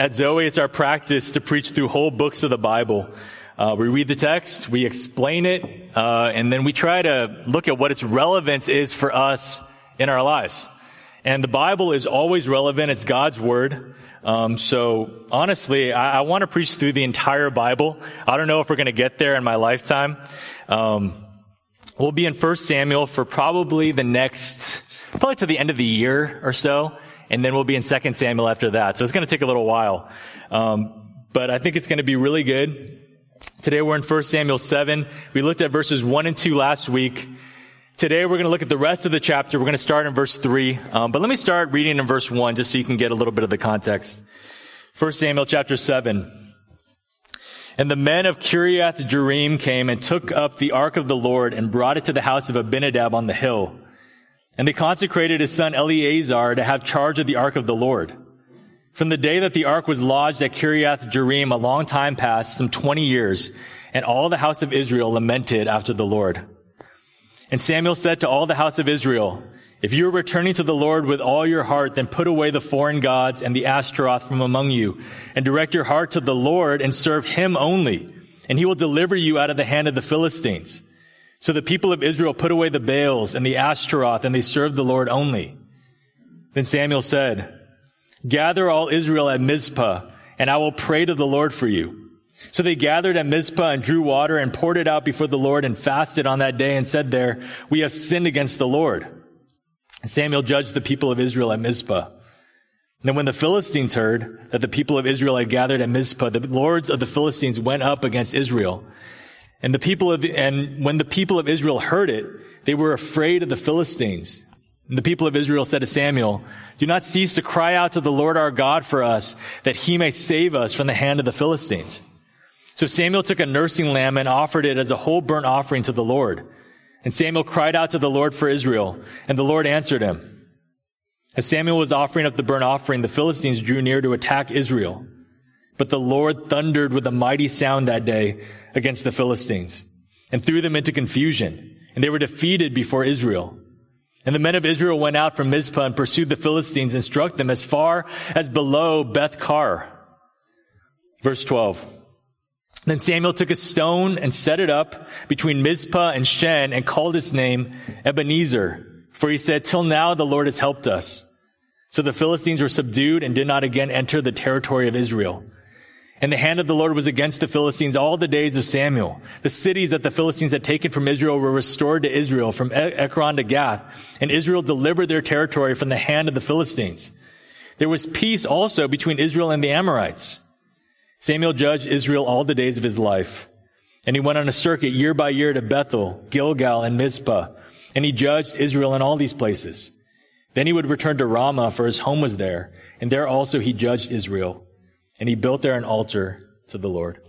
At Zoe, it's our practice to preach through whole books of the Bible. Uh, we read the text, we explain it, uh, and then we try to look at what its relevance is for us in our lives. And the Bible is always relevant. It's God's word. Um, so honestly, I, I want to preach through the entire Bible. I don't know if we're going to get there in my lifetime. Um, we'll be in 1 Samuel for probably the next, probably to the end of the year or so. And then we'll be in 2 Samuel after that. So it's going to take a little while. Um, but I think it's going to be really good. Today we're in 1 Samuel 7. We looked at verses 1 and 2 last week. Today we're going to look at the rest of the chapter. We're going to start in verse 3. Um, but let me start reading in verse 1 just so you can get a little bit of the context. 1 Samuel chapter 7. And the men of Kiriath Jearim came and took up the ark of the Lord and brought it to the house of Abinadab on the hill. And they consecrated his son Eleazar to have charge of the ark of the Lord. From the day that the ark was lodged at Kiriath Jearim, a long time passed, some 20 years, and all the house of Israel lamented after the Lord. And Samuel said to all the house of Israel, if you are returning to the Lord with all your heart, then put away the foreign gods and the Ashtaroth from among you, and direct your heart to the Lord and serve him only, and he will deliver you out of the hand of the Philistines. So the people of Israel put away the Baals and the Ashtaroth, and they served the Lord only. Then Samuel said, Gather all Israel at Mizpah, and I will pray to the Lord for you. So they gathered at Mizpah and drew water and poured it out before the Lord and fasted on that day and said there, we have sinned against the Lord. Samuel judged the people of Israel at Mizpah. Then when the Philistines heard that the people of Israel had gathered at Mizpah, the lords of the Philistines went up against Israel. And the people of, and when the people of Israel heard it, they were afraid of the Philistines. And the people of Israel said to Samuel, do not cease to cry out to the Lord our God for us, that he may save us from the hand of the Philistines. So Samuel took a nursing lamb and offered it as a whole burnt offering to the Lord. And Samuel cried out to the Lord for Israel, and the Lord answered him. As Samuel was offering up the burnt offering, the Philistines drew near to attack Israel. But the Lord thundered with a mighty sound that day against the Philistines and threw them into confusion, and they were defeated before Israel. And the men of Israel went out from Mizpah and pursued the Philistines and struck them as far as below Beth Car. Verse 12. Then Samuel took a stone and set it up between Mizpah and Shen and called its name Ebenezer. For he said, till now the Lord has helped us. So the Philistines were subdued and did not again enter the territory of Israel. And the hand of the Lord was against the Philistines all the days of Samuel. The cities that the Philistines had taken from Israel were restored to Israel from Ekron to Gath. And Israel delivered their territory from the hand of the Philistines. There was peace also between Israel and the Amorites. Samuel judged Israel all the days of his life. And he went on a circuit year by year to Bethel, Gilgal, and Mizpah. And he judged Israel in all these places. Then he would return to Ramah, for his home was there. And there also he judged Israel. And he built there an altar to the Lord.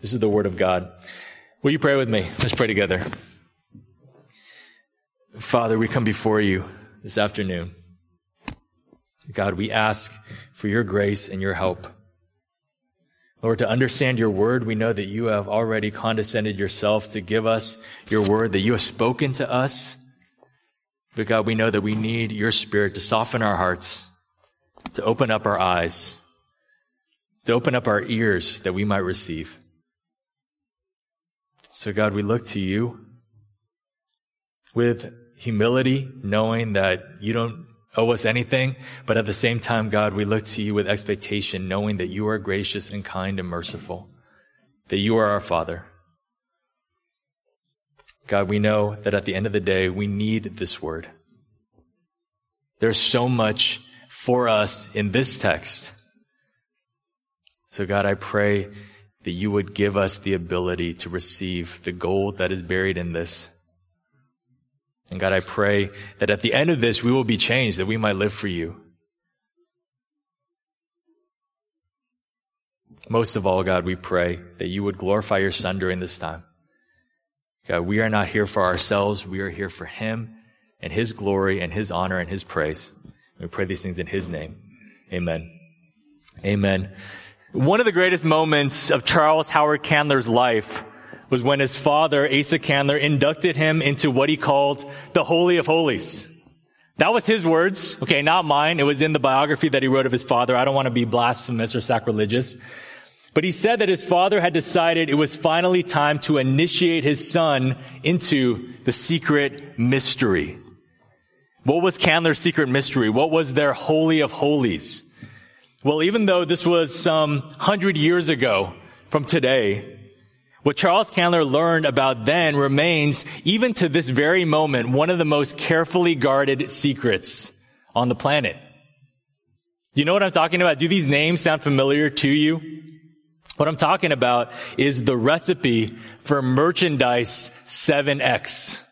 This is the word of God. Will you pray with me? Let's pray together. Father, we come before you this afternoon. God, we ask for your grace and your help. Lord, to understand your word, we know that you have already condescended yourself to give us your word, that you have spoken to us. But God, we know that we need your spirit to soften our hearts, to open up our eyes, to open up our ears that we might receive. So God, we look to you with humility, knowing that you don't owe us anything, but at the same time, God, we look to you with expectation, knowing that you are gracious and kind and merciful, that you are our Father. God, we know that at the end of the day, we need this word. There's so much for us in this text. So, God, I pray that you would give us the ability to receive the gold that is buried in this and God, I pray that at the end of this, we will be changed, that we might live for you. Most of all, God, we pray that you would glorify your Son during this time. God, we are not here for ourselves. We are here for him and his glory and his honor and his praise. We pray these things in his name. Amen. Amen. One of the greatest moments of Charles Howard Candler's life was when his father, Asa Candler, inducted him into what he called the Holy of Holies. That was his words. Okay, not mine. It was in the biography that he wrote of his father. I don't want to be blasphemous or sacrilegious. But he said that his father had decided it was finally time to initiate his son into the secret mystery. What was Candler's secret mystery? What was their holy of holies? Well, even though this was some hundred years ago from today, what Charles Candler learned about then remains, even to this very moment, one of the most carefully guarded secrets on the planet. Do you know what I'm talking about? Do these names sound familiar to you? What I'm talking about is the recipe for merchandise 7X,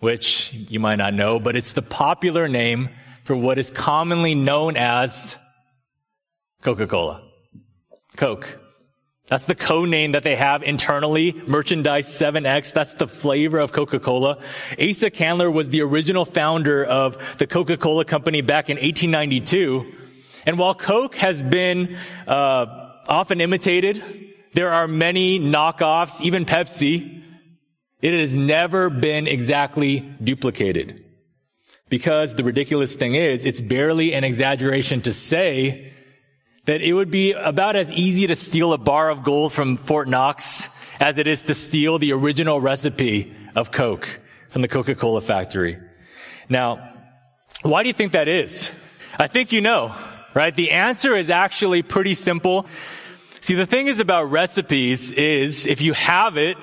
which you might not know, but it's the popular name for what is commonly known as Coca-Cola. Coke. That's the code name that they have internally. Merchandise 7X. That's the flavor of Coca-Cola. Asa Candler was the original founder of the Coca-Cola company back in 1892. And while Coke has been uh, often imitated, there are many knockoffs, even Pepsi. It has never been exactly duplicated. Because the ridiculous thing is, it's barely an exaggeration to say that it would be about as easy to steal a bar of gold from Fort Knox as it is to steal the original recipe of Coke from the Coca-Cola factory. Now, why do you think that is? I think you know, right? The answer is actually pretty simple. See, the thing is about recipes is if you have it,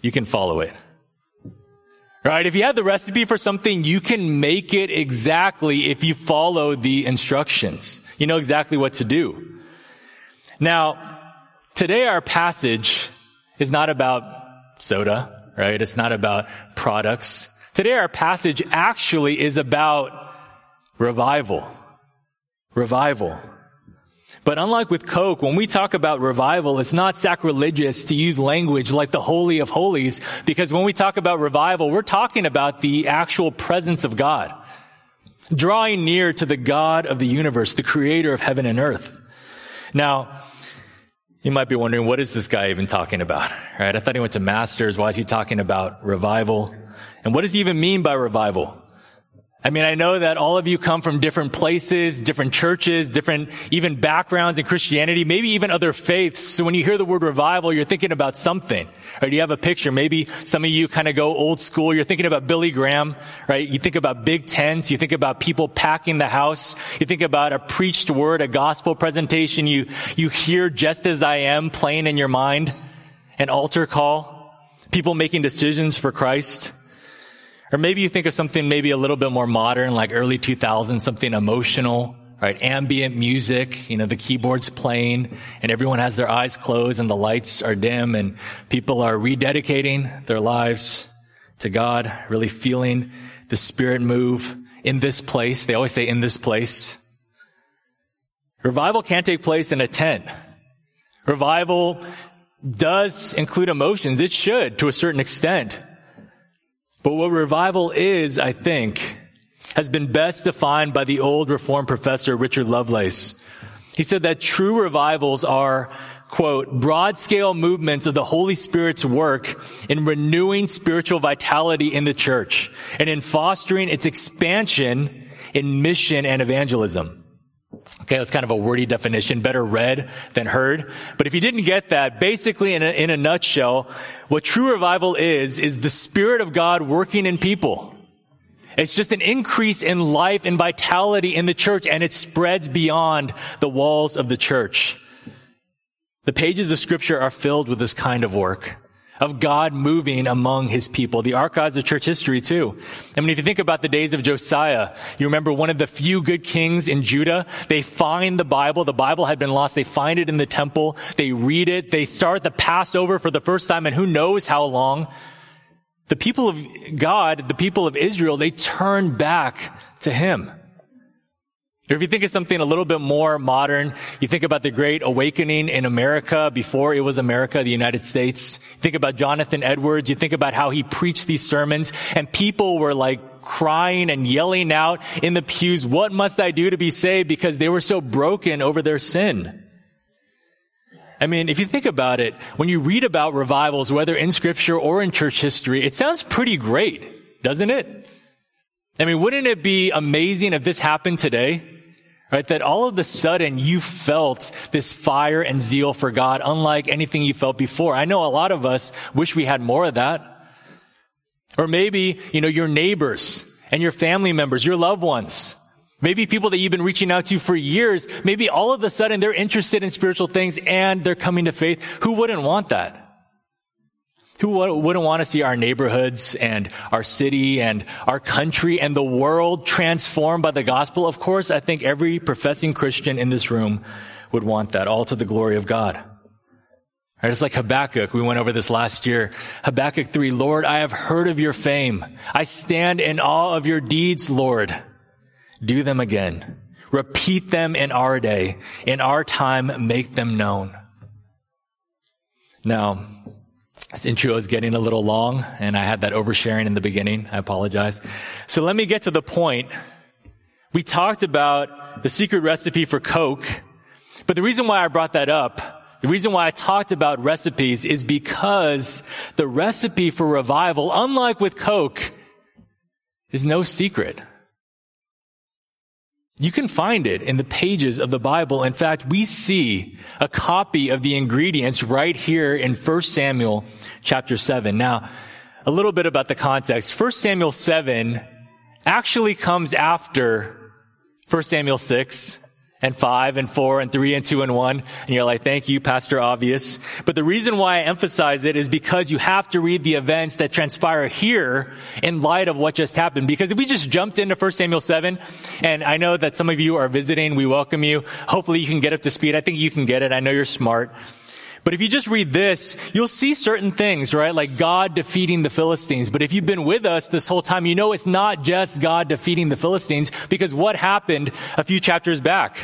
you can follow it. Right? If you have the recipe for something, you can make it exactly if you follow the instructions. You know exactly what to do. Now, today our passage is not about soda, right? It's not about products. Today our passage actually is about revival. Revival. But unlike with Coke, when we talk about revival, it's not sacrilegious to use language like the Holy of Holies, because when we talk about revival, we're talking about the actual presence of God drawing near to the God of the universe, the creator of heaven and earth. Now, you might be wondering, what is this guy even talking about? Right? I thought he went to masters. Why is he talking about revival? And what does he even mean by revival? I mean, I know that all of you come from different places, different churches, different even backgrounds in Christianity, maybe even other faiths. So when you hear the word revival, you're thinking about something, right? You have a picture. Maybe some of you kind of go old school. You're thinking about Billy Graham, right? You think about big tents. You think about people packing the house. You think about a preached word, a gospel presentation. You, you hear just as I am playing in your mind, an altar call, people making decisions for Christ. Or maybe you think of something maybe a little bit more modern, like early 2000s, something emotional, right? Ambient music, you know, the keyboard's playing and everyone has their eyes closed and the lights are dim and people are rededicating their lives to God, really feeling the spirit move in this place. They always say in this place. Revival can't take place in a tent. Revival does include emotions. It should to a certain extent. But what revival is, I think, has been best defined by the old reform professor Richard Lovelace. He said that true revivals are, quote, broad scale movements of the Holy Spirit's work in renewing spiritual vitality in the church and in fostering its expansion in mission and evangelism. Okay, that's kind of a wordy definition, better read than heard. But if you didn't get that, basically in a, in a nutshell, what true revival is, is the Spirit of God working in people. It's just an increase in life and vitality in the church, and it spreads beyond the walls of the church. The pages of scripture are filled with this kind of work of God moving among his people. The archives of church history too. I mean, if you think about the days of Josiah, you remember one of the few good kings in Judah. They find the Bible. The Bible had been lost. They find it in the temple. They read it. They start the Passover for the first time and who knows how long. The people of God, the people of Israel, they turn back to him. Or if you think of something a little bit more modern, you think about the great awakening in America before it was America, the United States. Think about Jonathan Edwards. You think about how he preached these sermons and people were like crying and yelling out in the pews, what must I do to be saved? Because they were so broken over their sin. I mean, if you think about it, when you read about revivals, whether in scripture or in church history, it sounds pretty great, doesn't it? I mean, wouldn't it be amazing if this happened today? Right? That all of the sudden you felt this fire and zeal for God, unlike anything you felt before. I know a lot of us wish we had more of that. Or maybe, you know, your neighbors and your family members, your loved ones. Maybe people that you've been reaching out to for years, maybe all of a sudden they're interested in spiritual things and they're coming to faith. Who wouldn't want that? Who wouldn't want to see our neighborhoods and our city and our country and the world transformed by the gospel? Of course, I think every professing Christian in this room would want that, all to the glory of God. Right, it's like Habakkuk. We went over this last year. Habakkuk 3, Lord, I have heard of your fame. I stand in awe of your deeds, Lord. Do them again. Repeat them in our day. In our time, make them known. Now, this intro is getting a little long, and I had that oversharing in the beginning. I apologize. So let me get to the point. We talked about the secret recipe for Coke, but the reason why I brought that up the reason why I talked about recipes is because the recipe for revival, unlike with Coke, is no secret. You can find it in the pages of the Bible. In fact, we see a copy of the ingredients right here in 1 Samuel chapter 7. Now, a little bit about the context. 1 Samuel 7 actually comes after 1 Samuel 6 and five and four and three and two and one. And you're like, thank you, Pastor Obvious. But the reason why I emphasize it is because you have to read the events that transpire here in light of what just happened. Because if we just jumped into 1 Samuel 7, and I know that some of you are visiting, we welcome you. Hopefully you can get up to speed. I think you can get it. I know you're smart. But if you just read this, you'll see certain things, right? Like God defeating the Philistines. But if you've been with us this whole time, you know it's not just God defeating the Philistines because what happened a few chapters back?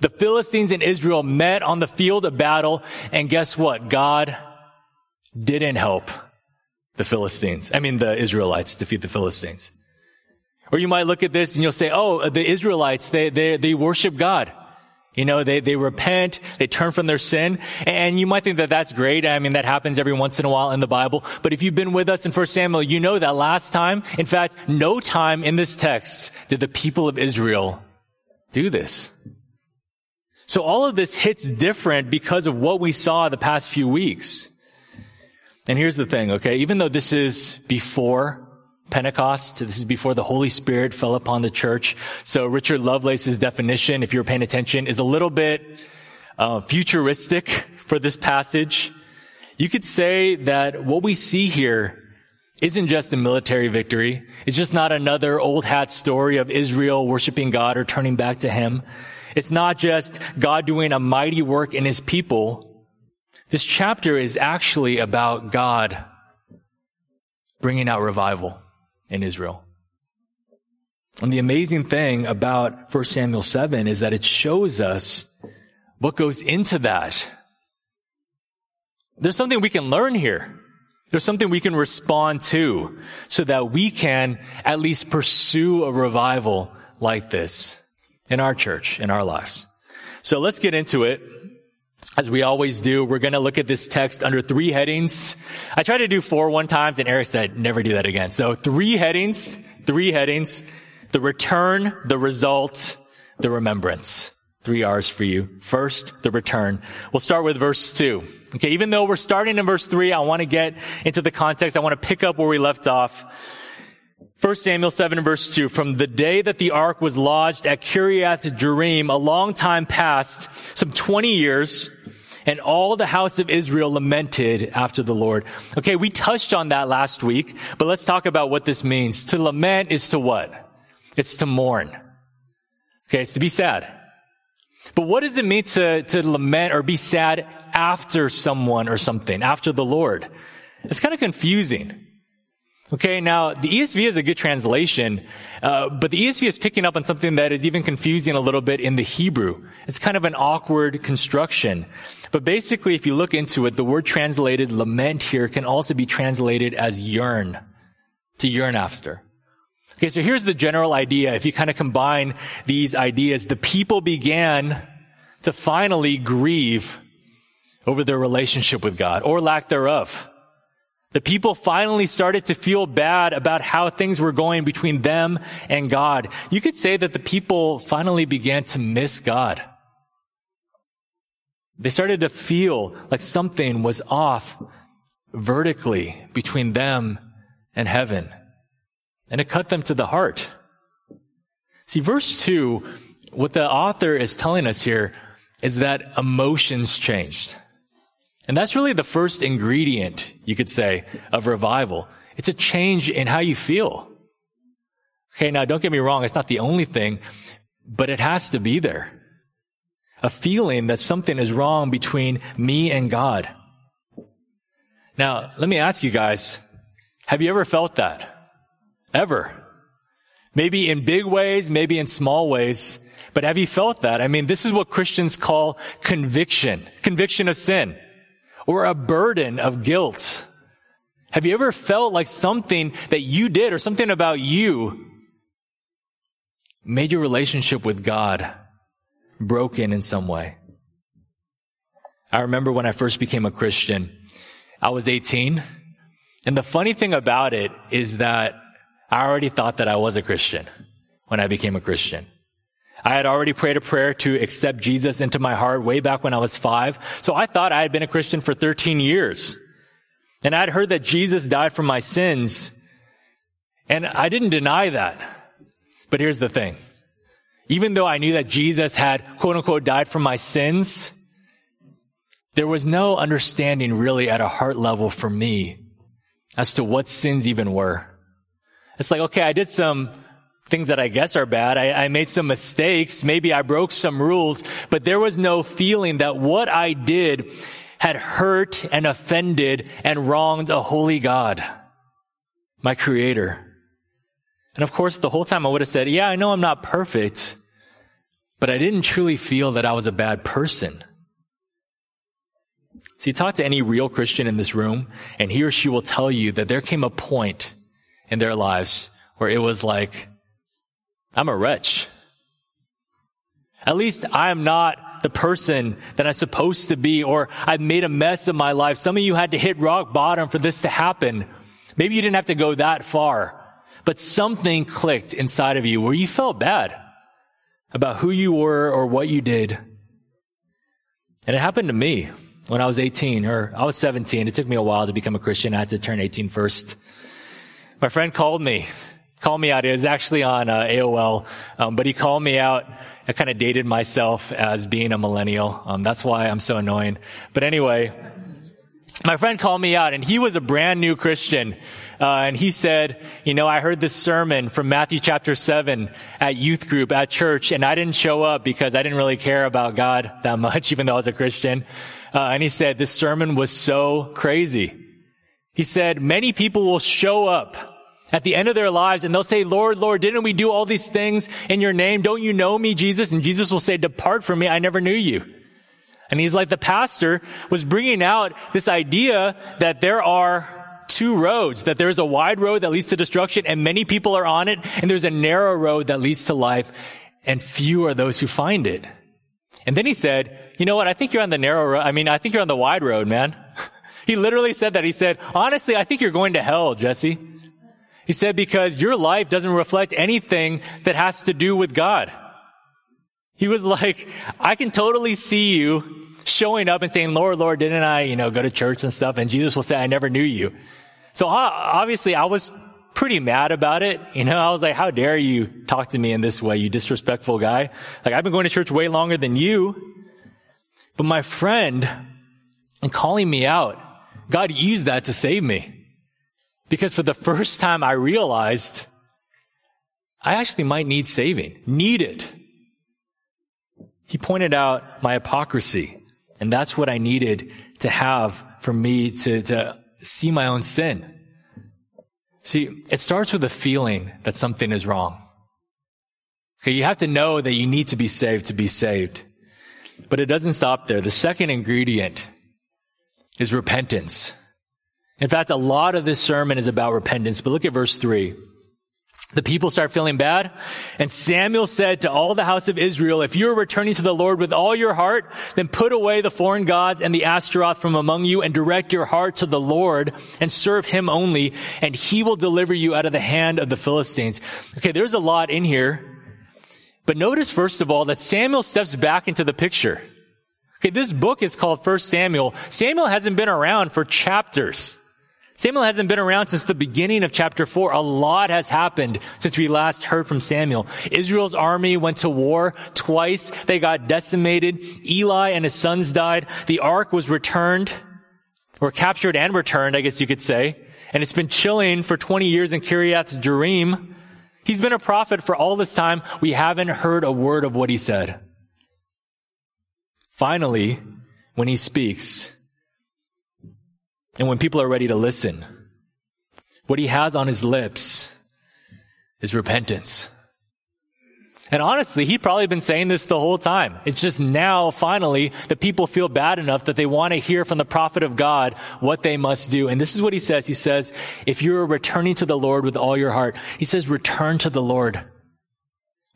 The Philistines and Israel met on the field of battle and guess what? God didn't help the Philistines. I mean, the Israelites defeat the Philistines. Or you might look at this and you'll say, oh, the Israelites, they, they, they worship God. You know, they, they repent, they turn from their sin, and you might think that that's great. I mean, that happens every once in a while in the Bible. But if you've been with us in 1 Samuel, you know that last time, in fact, no time in this text did the people of Israel do this. So all of this hits different because of what we saw the past few weeks. And here's the thing, okay? Even though this is before Pentecost. This is before the Holy Spirit fell upon the church. So Richard Lovelace's definition, if you're paying attention, is a little bit uh, futuristic for this passage. You could say that what we see here isn't just a military victory. It's just not another old hat story of Israel worshiping God or turning back to Him. It's not just God doing a mighty work in His people. This chapter is actually about God bringing out revival in Israel. And the amazing thing about 1 Samuel 7 is that it shows us what goes into that. There's something we can learn here. There's something we can respond to so that we can at least pursue a revival like this in our church, in our lives. So let's get into it. As we always do, we're going to look at this text under three headings. I tried to do four one times and Eric said, never do that again. So three headings, three headings, the return, the result, the remembrance. Three R's for you. First, the return. We'll start with verse two. Okay, even though we're starting in verse three, I want to get into the context. I want to pick up where we left off. 1 Samuel 7 verse 2, from the day that the ark was lodged at Kiriath Jearim, a long time passed, some 20 years, and all the house of Israel lamented after the Lord. Okay, we touched on that last week, but let's talk about what this means. To lament is to what? It's to mourn. Okay, it's to be sad. But what does it mean to, to lament or be sad after someone or something, after the Lord? It's kind of confusing. Okay, now the ESV is a good translation, uh, but the ESV is picking up on something that is even confusing a little bit in the Hebrew. It's kind of an awkward construction. But basically, if you look into it, the word translated lament here can also be translated as yearn, to yearn after. Okay, so here's the general idea. If you kind of combine these ideas, the people began to finally grieve over their relationship with God or lack thereof. The people finally started to feel bad about how things were going between them and God. You could say that the people finally began to miss God. They started to feel like something was off vertically between them and heaven. And it cut them to the heart. See, verse two, what the author is telling us here is that emotions changed. And that's really the first ingredient, you could say, of revival. It's a change in how you feel. Okay, now don't get me wrong, it's not the only thing, but it has to be there. A feeling that something is wrong between me and God. Now, let me ask you guys, have you ever felt that? Ever? Maybe in big ways, maybe in small ways, but have you felt that? I mean, this is what Christians call conviction, conviction of sin or a burden of guilt? Have you ever felt like something that you did or something about you made your relationship with God broken in some way? I remember when I first became a Christian, I was 18. And the funny thing about it is that I already thought that I was a Christian when I became a Christian. I had already prayed a prayer to accept Jesus into my heart way back when I was five. So I thought I had been a Christian for 13 years. And I'd heard that Jesus died for my sins. And I didn't deny that. But here's the thing. Even though I knew that Jesus had quote unquote died for my sins, there was no understanding really at a heart level for me as to what sins even were. It's like, okay, I did some things that I guess are bad. I, I, made some mistakes. Maybe I broke some rules, but there was no feeling that what I did had hurt and offended and wronged a holy God, my creator. And of course, the whole time I would have said, yeah, I know I'm not perfect, but I didn't truly feel that I was a bad person. See, talk to any real Christian in this room, and he or she will tell you that there came a point in their lives where it was like, I'm a wretch. At least I'm not the person that I'm supposed to be, or I've made a mess of my life. Some of you had to hit rock bottom for this to happen. Maybe you didn't have to go that far, but something clicked inside of you where you felt bad about who you were or what you did. And it happened to me when I was 18 or I was 17. It took me a while to become a Christian. I had to turn 18 first. My friend called me called me out. It was actually on uh, AOL, um, but he called me out. I kind of dated myself as being a millennial. Um, that's why I'm so annoying. But anyway, my friend called me out, and he was a brand new Christian. Uh, and he said, you know, I heard this sermon from Matthew chapter 7 at youth group at church, and I didn't show up because I didn't really care about God that much, even though I was a Christian. Uh, and he said, this sermon was so crazy. He said, many people will show up at the end of their lives and they'll say, Lord, Lord, didn't we do all these things in your name? Don't you know me, Jesus? And Jesus will say, depart from me. I never knew you. And he's like, the pastor was bringing out this idea that there are two roads, that there's a wide road that leads to destruction and many people are on it. And there's a narrow road that leads to life and few are those who find it. And then he said, you know what? I think you're on the narrow road. I mean, I think you're on the wide road, man. he literally said that. He said, honestly, I think you're going to hell, Jesse. He said, because your life doesn't reflect anything that has to do with God. He was like, I can totally see you showing up and saying, Lord, Lord, didn't I, you know, go to church and stuff? And Jesus will say, I never knew you. So obviously I was pretty mad about it. You know, I was like, how dare you talk to me in this way, you disrespectful guy? Like I've been going to church way longer than you. But my friend, and calling me out, God used that to save me. Because for the first time I realized I actually might need saving, need it. He pointed out my hypocrisy, and that's what I needed to have for me to, to see my own sin. See, it starts with a feeling that something is wrong. Okay, you have to know that you need to be saved to be saved. But it doesn't stop there. The second ingredient is repentance. In fact, a lot of this sermon is about repentance, but look at verse three. The people start feeling bad. And Samuel said to all the house of Israel, if you're returning to the Lord with all your heart, then put away the foreign gods and the Ashtaroth from among you and direct your heart to the Lord and serve him only, and he will deliver you out of the hand of the Philistines. Okay, there's a lot in here. But notice first of all that Samuel steps back into the picture. Okay, this book is called First Samuel. Samuel hasn't been around for chapters. Samuel hasn't been around since the beginning of chapter 4. A lot has happened since we last heard from Samuel. Israel's army went to war twice. They got decimated. Eli and his sons died. The ark was returned, or captured and returned, I guess you could say. And it's been chilling for 20 years in Kiriath Jearim. He's been a prophet for all this time. We haven't heard a word of what he said. Finally, when he speaks, and when people are ready to listen, what he has on his lips is repentance. And honestly, he'd probably been saying this the whole time. It's just now, finally, that people feel bad enough that they want to hear from the prophet of God what they must do. And this is what he says. He says, if you're returning to the Lord with all your heart, he says, return to the Lord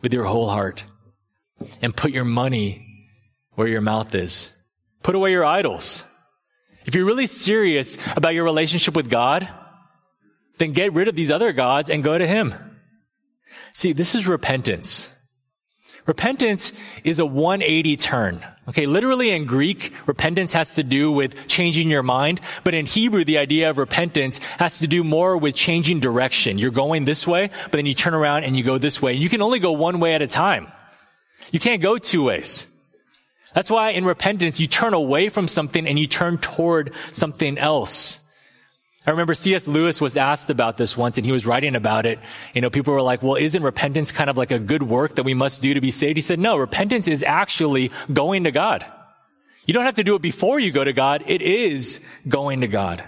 with your whole heart and put your money where your mouth is. Put away your idols. If you're really serious about your relationship with God, then get rid of these other gods and go to Him. See, this is repentance. Repentance is a 180 turn. Okay, literally in Greek, repentance has to do with changing your mind, but in Hebrew, the idea of repentance has to do more with changing direction. You're going this way, but then you turn around and you go this way. You can only go one way at a time. You can't go two ways. That's why in repentance, you turn away from something and you turn toward something else. I remember C.S. Lewis was asked about this once and he was writing about it. You know, people were like, well, isn't repentance kind of like a good work that we must do to be saved? He said, no, repentance is actually going to God. You don't have to do it before you go to God. It is going to God.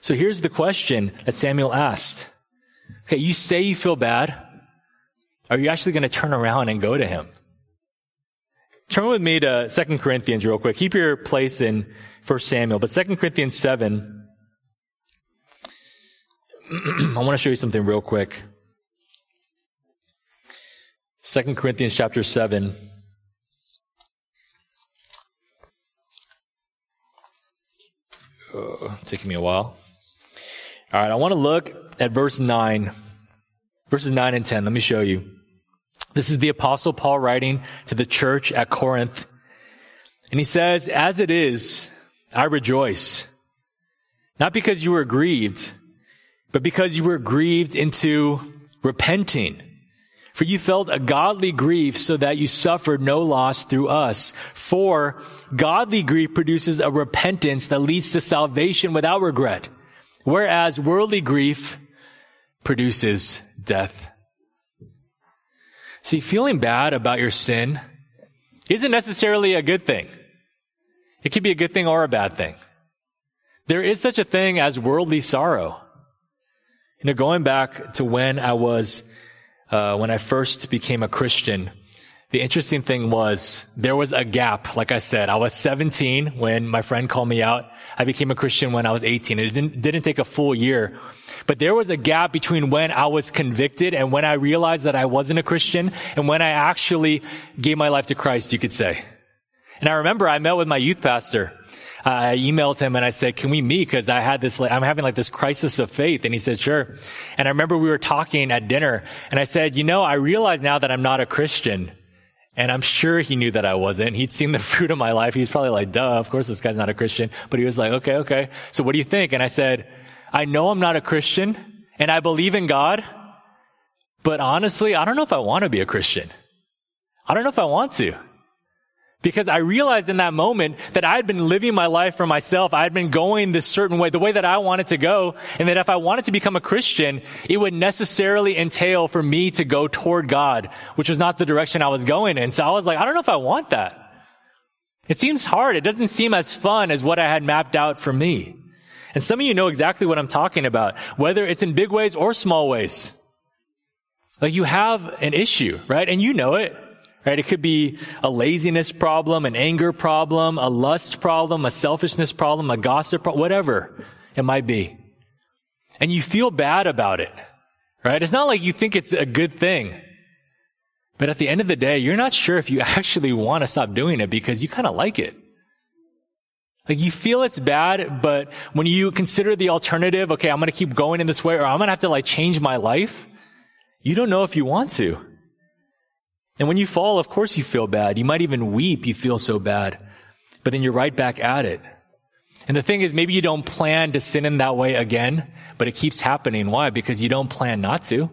So here's the question that Samuel asked. Okay, you say you feel bad. Are you actually going to turn around and go to him? Turn with me to 2 Corinthians real quick. Keep your place in 1 Samuel, but 2 Corinthians 7. I want to show you something real quick. 2 Corinthians chapter 7. Oh, taking me a while. All right, I want to look at verse 9. Verses 9 and 10. Let me show you. This is the apostle Paul writing to the church at Corinth. And he says, as it is, I rejoice. Not because you were grieved, but because you were grieved into repenting. For you felt a godly grief so that you suffered no loss through us. For godly grief produces a repentance that leads to salvation without regret. Whereas worldly grief produces death. See, feeling bad about your sin isn't necessarily a good thing. It could be a good thing or a bad thing. There is such a thing as worldly sorrow. You know, going back to when I was, uh, when I first became a Christian, the interesting thing was there was a gap. Like I said, I was 17 when my friend called me out. I became a Christian when I was 18. It didn't, didn't take a full year but there was a gap between when I was convicted and when I realized that I wasn't a Christian and when I actually gave my life to Christ, you could say. And I remember I met with my youth pastor. I emailed him and I said, can we meet? Cause I had this, I'm having like this crisis of faith. And he said, sure. And I remember we were talking at dinner and I said, you know, I realize now that I'm not a Christian. And I'm sure he knew that I wasn't. He'd seen the fruit of my life. He's probably like, duh, of course this guy's not a Christian. But he was like, okay, okay. So what do you think? And I said, I know I'm not a Christian and I believe in God, but honestly, I don't know if I want to be a Christian. I don't know if I want to. Because I realized in that moment that I had been living my life for myself. I had been going this certain way, the way that I wanted to go. And that if I wanted to become a Christian, it would necessarily entail for me to go toward God, which was not the direction I was going in. So I was like, I don't know if I want that. It seems hard. It doesn't seem as fun as what I had mapped out for me. And some of you know exactly what I'm talking about, whether it's in big ways or small ways. Like you have an issue, right? And you know it, right? It could be a laziness problem, an anger problem, a lust problem, a selfishness problem, a gossip problem, whatever it might be. And you feel bad about it. Right? It's not like you think it's a good thing. But at the end of the day, you're not sure if you actually want to stop doing it because you kind of like it. Like you feel it's bad, but when you consider the alternative, okay, I'm going to keep going in this way or I'm going to have to like change my life, you don't know if you want to. And when you fall, of course you feel bad. You might even weep. You feel so bad, but then you're right back at it. And the thing is, maybe you don't plan to sin in that way again, but it keeps happening. Why? Because you don't plan not to.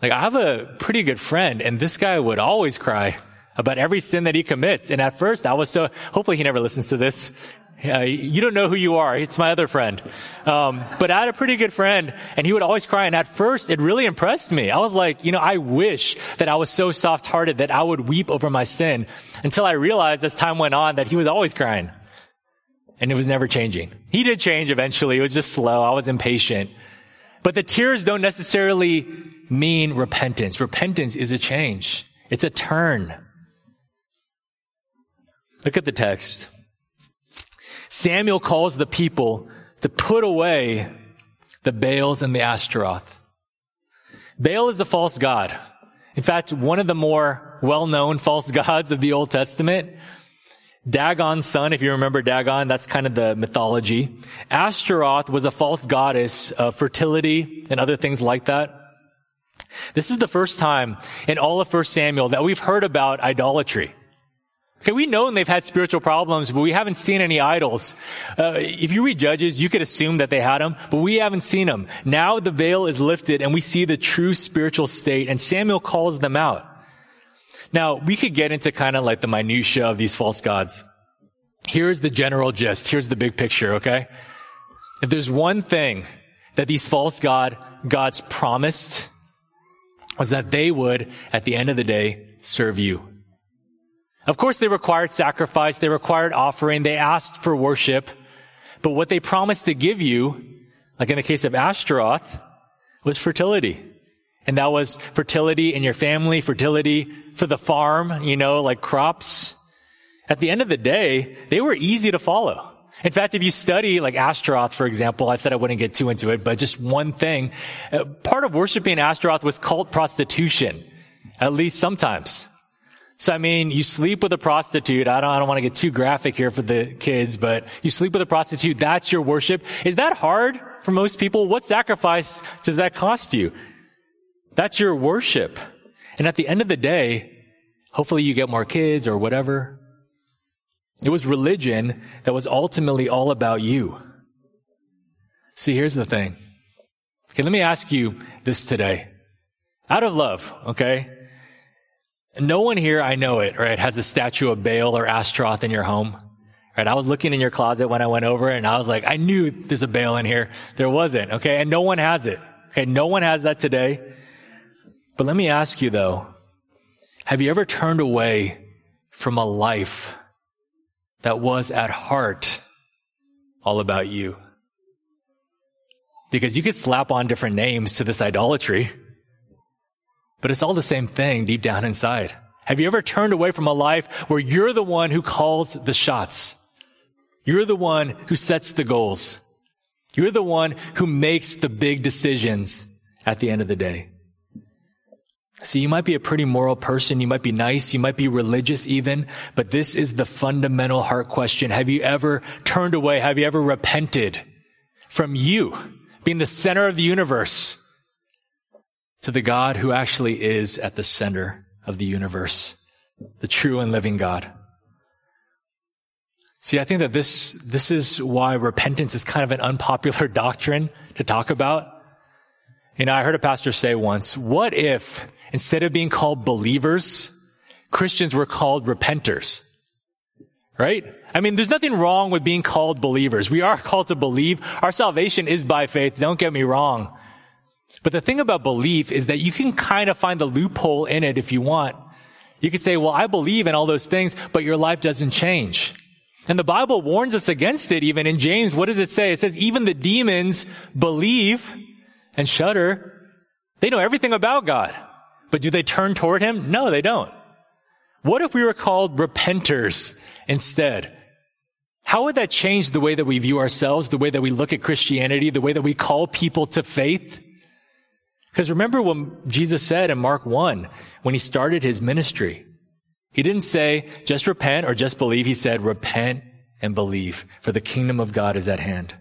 Like, I have a pretty good friend, and this guy would always cry about every sin that he commits. And at first, I was so, hopefully he never listens to this. You don't know who you are. It's my other friend. Um, but I had a pretty good friend, and he would always cry. And at first, it really impressed me. I was like, you know, I wish that I was so soft-hearted that I would weep over my sin until I realized as time went on that he was always crying and it was never changing. He did change eventually. It was just slow. I was impatient. But the tears don't necessarily mean repentance. Repentance is a change. It's a turn. Look at the text. Samuel calls the people to put away the Baals and the Ashtaroth. Baal is a false god. In fact, one of the more well-known false gods of the Old Testament Dagon's son, if you remember Dagon, that's kind of the mythology. Ashtaroth was a false goddess of fertility and other things like that. This is the first time in all of 1 Samuel that we've heard about idolatry. Okay, we know they've had spiritual problems, but we haven't seen any idols. Uh, if you read Judges, you could assume that they had them, but we haven't seen them. Now the veil is lifted and we see the true spiritual state, and Samuel calls them out. Now, we could get into kind of like the minutia of these false gods. Here's the general gist. Here's the big picture, okay? If there's one thing that these false god, gods promised was that they would, at the end of the day, serve you. Of course, they required sacrifice. They required offering. They asked for worship. But what they promised to give you, like in the case of Ashtaroth, was fertility. And that was fertility in your family, fertility for the farm, you know, like crops. At the end of the day, they were easy to follow. In fact, if you study like Ashtaroth, for example, I said I wouldn't get too into it, but just one thing, uh, part of worshiping Ashtaroth was cult prostitution, at least sometimes. So I mean, you sleep with a prostitute. I don't, I don't want to get too graphic here for the kids, but you sleep with a prostitute. That's your worship. Is that hard for most people? What sacrifice does that cost you? That's your worship. And at the end of the day, hopefully you get more kids or whatever. It was religion that was ultimately all about you. See, here's the thing. Okay, let me ask you this today. Out of love, okay? No one here, I know it, right, has a statue of Baal or Ashtaroth in your home. Right? I was looking in your closet when I went over and I was like, I knew there's a Baal in here. There wasn't, okay? And no one has it. Okay, no one has that today. But let me ask you though, have you ever turned away from a life that was at heart all about you? Because you could slap on different names to this idolatry, but it's all the same thing deep down inside. Have you ever turned away from a life where you're the one who calls the shots? You're the one who sets the goals. You're the one who makes the big decisions at the end of the day. See, you might be a pretty moral person. You might be nice. You might be religious even, but this is the fundamental heart question. Have you ever turned away? Have you ever repented from you being the center of the universe to the God who actually is at the center of the universe, the true and living God? See, I think that this, this is why repentance is kind of an unpopular doctrine to talk about. You know, I heard a pastor say once, what if instead of being called believers, Christians were called repenters? Right? I mean, there's nothing wrong with being called believers. We are called to believe. Our salvation is by faith. Don't get me wrong. But the thing about belief is that you can kind of find the loophole in it if you want. You could say, well, I believe in all those things, but your life doesn't change. And the Bible warns us against it even in James. What does it say? It says, even the demons believe and shudder. They know everything about God. But do they turn toward Him? No, they don't. What if we were called repenters instead? How would that change the way that we view ourselves, the way that we look at Christianity, the way that we call people to faith? Because remember what Jesus said in Mark 1 when he started his ministry. He didn't say just repent or just believe. He said repent and believe for the kingdom of God is at hand.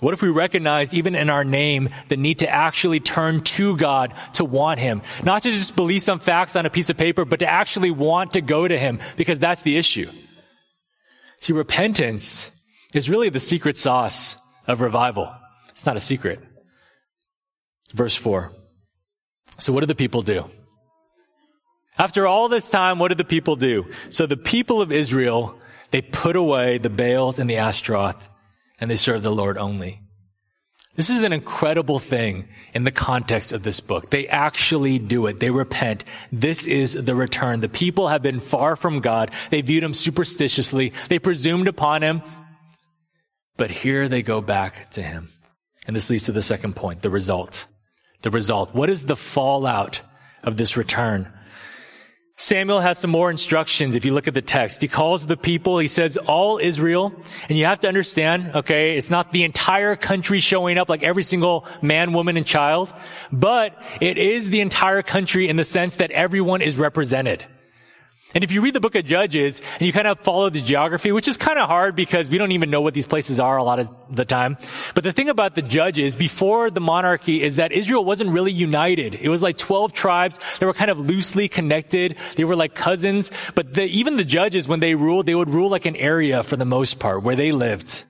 What if we recognize even in our name the need to actually turn to God to want Him? Not to just believe some facts on a piece of paper, but to actually want to go to Him because that's the issue. See, repentance is really the secret sauce of revival. It's not a secret. Verse four. So what do the people do? After all this time, what did the people do? So the people of Israel, they put away the Baals and the Ashtaroth and they serve the Lord only. This is an incredible thing in the context of this book. They actually do it. They repent. This is the return. The people have been far from God. They viewed him superstitiously. They presumed upon him. But here they go back to him. And this leads to the second point, the result. The result. What is the fallout of this return? Samuel has some more instructions if you look at the text. He calls the people, he says, all Israel. And you have to understand, okay, it's not the entire country showing up like every single man, woman, and child, but it is the entire country in the sense that everyone is represented. And if you read the book of Judges and you kind of follow the geography, which is kind of hard because we don't even know what these places are a lot of the time. But the thing about the Judges before the monarchy is that Israel wasn't really united. It was like 12 tribes. They were kind of loosely connected. They were like cousins. But the, even the Judges, when they ruled, they would rule like an area for the most part where they lived.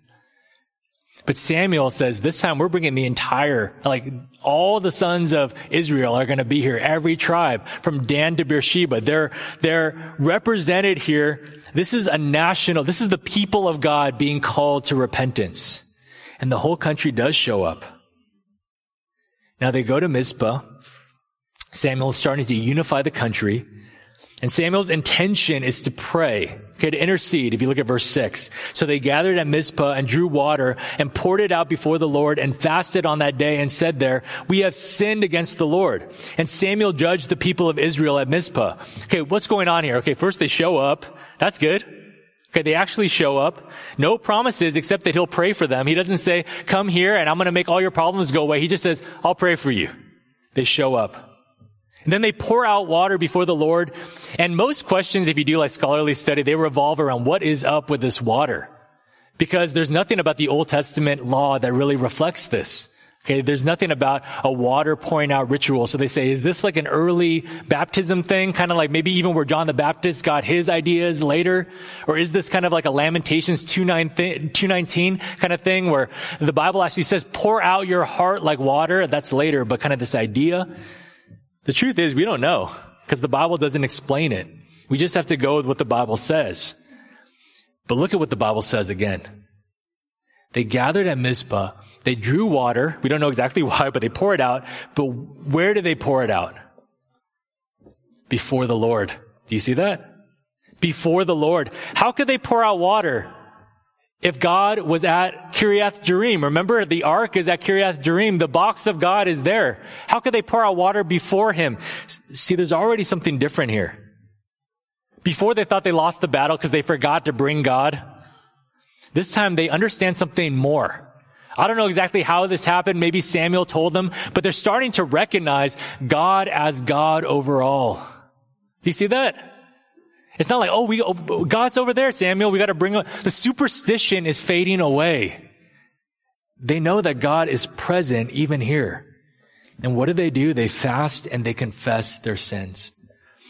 But Samuel says this time we're bringing the entire, like all the sons of Israel are going to be here. Every tribe from Dan to Beersheba. They're, they're represented here. This is a national, this is the people of God being called to repentance. And the whole country does show up. Now they go to Mizpah. Samuel is starting to unify the country. And Samuel's intention is to pray, okay, to intercede, if you look at verse 6. So they gathered at Mizpah and drew water and poured it out before the Lord and fasted on that day and said there, we have sinned against the Lord. And Samuel judged the people of Israel at Mizpah. Okay, what's going on here? Okay, first they show up. That's good. Okay, they actually show up. No promises except that he'll pray for them. He doesn't say, come here and I'm going to make all your problems go away. He just says, I'll pray for you. They show up. And then they pour out water before the Lord. And most questions, if you do like scholarly study, they revolve around what is up with this water. Because there's nothing about the Old Testament law that really reflects this. Okay, there's nothing about a water pouring out ritual. So they say, is this like an early baptism thing? Kind of like maybe even where John the Baptist got his ideas later? Or is this kind of like a Lamentations 219 kind of thing where the Bible actually says, pour out your heart like water? That's later, but kind of this idea. The truth is we don't know because the Bible doesn't explain it. We just have to go with what the Bible says. But look at what the Bible says again. They gathered at Mizpah. They drew water. We don't know exactly why, but they pour it out. But where do they pour it out? Before the Lord. Do you see that? Before the Lord. How could they pour out water? If God was at Kiriath Jearim, remember the ark is at Kiriath Jearim, the box of God is there. How could they pour out water before him? See, there's already something different here. Before they thought they lost the battle because they forgot to bring God. This time they understand something more. I don't know exactly how this happened. Maybe Samuel told them, but they're starting to recognize God as God overall. Do you see that? It's not like, oh, we, oh, God's over there, Samuel. We got to bring, the superstition is fading away. They know that God is present even here. And what do they do? They fast and they confess their sins.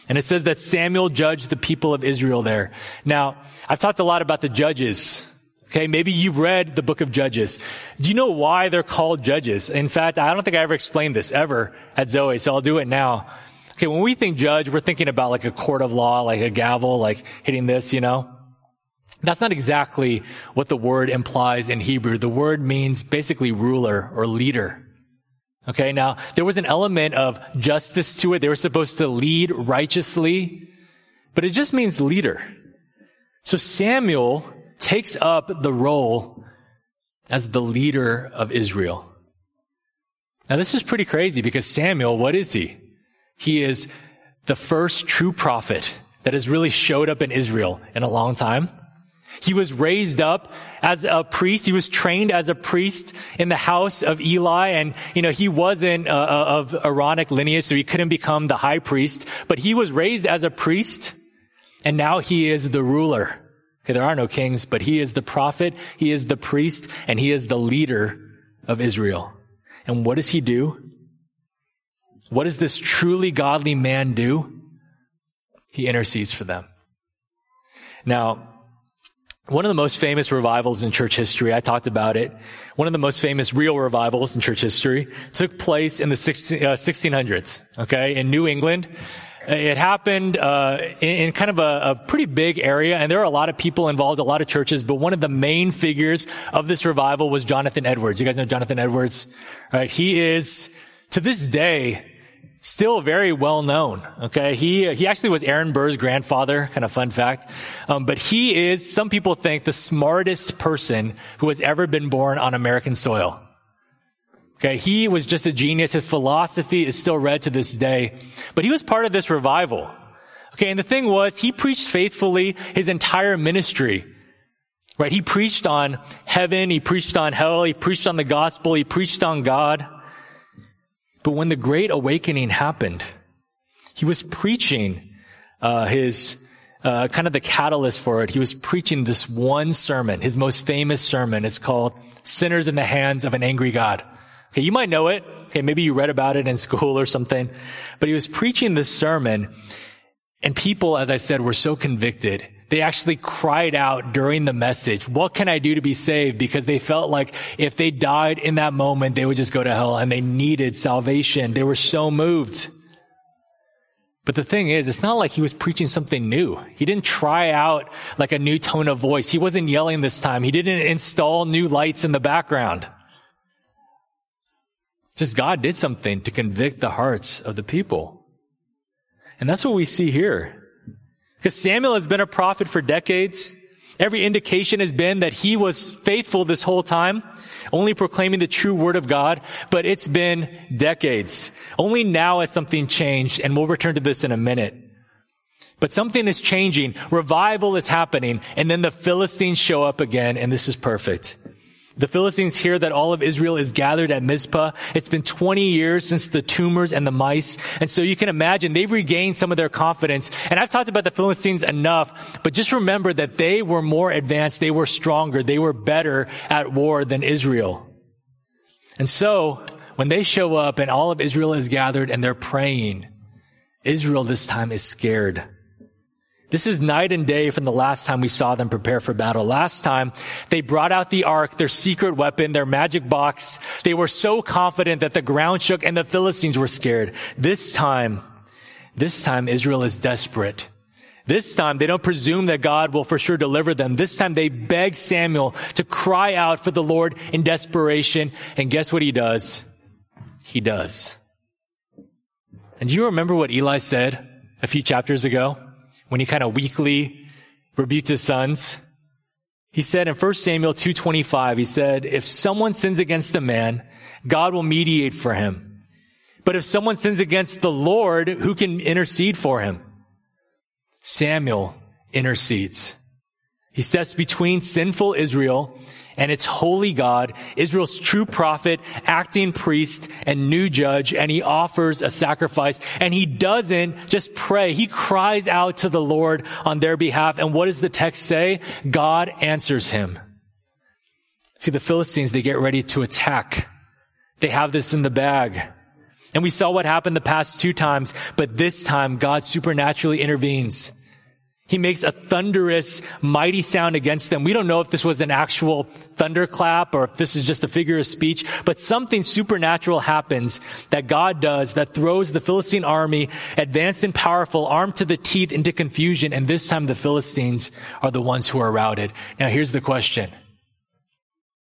And it says that Samuel judged the people of Israel there. Now, I've talked a lot about the judges. Okay, maybe you've read the book of Judges. Do you know why they're called judges? In fact, I don't think I ever explained this ever at Zoe, so I'll do it now. Okay, when we think judge, we're thinking about like a court of law, like a gavel, like hitting this, you know? That's not exactly what the word implies in Hebrew. The word means basically ruler or leader. Okay, now there was an element of justice to it. They were supposed to lead righteously, but it just means leader. So Samuel takes up the role as the leader of Israel. Now this is pretty crazy because Samuel, what is he? He is the first true prophet that has really showed up in Israel in a long time. He was raised up as a priest. He was trained as a priest in the house of Eli. And, you know, he wasn't uh, uh, of Aaronic lineage, so he couldn't become the high priest, but he was raised as a priest. And now he is the ruler. Okay, there are no kings, but he is the prophet, he is the priest, and he is the leader of Israel. And what does he do? What does this truly godly man do? He intercedes for them. Now, one of the most famous revivals in church history, I talked about it, one of the most famous real revivals in church history took place in the 16, uh, 1600s, okay, in New England. It happened uh, in, in, kind of a, a, pretty big area, and there are a lot of people involved, a lot of churches. But one of the main figures of this revival was Jonathan Edwards. You guys know Jonathan Edwards, right? He is to this day still very well known. Okay, he he actually was Aaron Burr's grandfather. Kind of fun fact, um, but he is. Some people think the smartest person who has ever been born on American soil. Okay, he was just a genius. His philosophy is still read to this day. But he was part of this revival. Okay, and the thing was, he preached faithfully his entire ministry. Right? He preached on heaven, he preached on hell, he preached on the gospel, he preached on God. But when the Great Awakening happened, he was preaching uh, his uh, kind of the catalyst for it. He was preaching this one sermon, his most famous sermon. It's called "Sinners in the Hands of an Angry God." Okay, you might know it. Okay, maybe you read about it in school or something. But he was preaching this sermon and people, as I said, were so convicted. They actually cried out during the message, what can I do to be saved? Because they felt like if they died in that moment, they would just go to hell and they needed salvation. They were so moved. But the thing is, it's not like he was preaching something new. He didn't try out like a new tone of voice. He wasn't yelling this time. He didn't install new lights in the background. Just God did something to convict the hearts of the people. And that's what we see here. Because Samuel has been a prophet for decades. Every indication has been that he was faithful this whole time, only proclaiming the true word of God, but it's been decades. Only now has something changed, and we'll return to this in a minute. But something is changing. Revival is happening, and then the Philistines show up again, and this is perfect. The Philistines hear that all of Israel is gathered at Mizpah. It's been 20 years since the tumors and the mice. And so you can imagine they've regained some of their confidence. And I've talked about the Philistines enough, but just remember that they were more advanced. They were stronger. They were better at war than Israel. And so when they show up and all of Israel is gathered and they're praying, Israel this time is scared. This is night and day from the last time we saw them prepare for battle. Last time, they brought out the ark, their secret weapon, their magic box. They were so confident that the ground shook and the Philistines were scared. This time, this time Israel is desperate. This time, they don't presume that God will for sure deliver them. This time, they beg Samuel to cry out for the Lord in desperation. And guess what he does? He does. And do you remember what Eli said a few chapters ago? When he kind of weakly rebuked his sons. He said in 1 Samuel 2.25, he said, if someone sins against a man, God will mediate for him. But if someone sins against the Lord, who can intercede for him? Samuel intercedes. He steps between sinful Israel and its holy God, Israel's true prophet, acting priest, and new judge, and he offers a sacrifice. And he doesn't just pray. He cries out to the Lord on their behalf. And what does the text say? God answers him. See, the Philistines, they get ready to attack. They have this in the bag. And we saw what happened the past two times, but this time God supernaturally intervenes. He makes a thunderous, mighty sound against them. We don't know if this was an actual thunderclap or if this is just a figure of speech, but something supernatural happens that God does that throws the Philistine army, advanced and powerful, armed to the teeth, into confusion. And this time the Philistines are the ones who are routed. Now here's the question.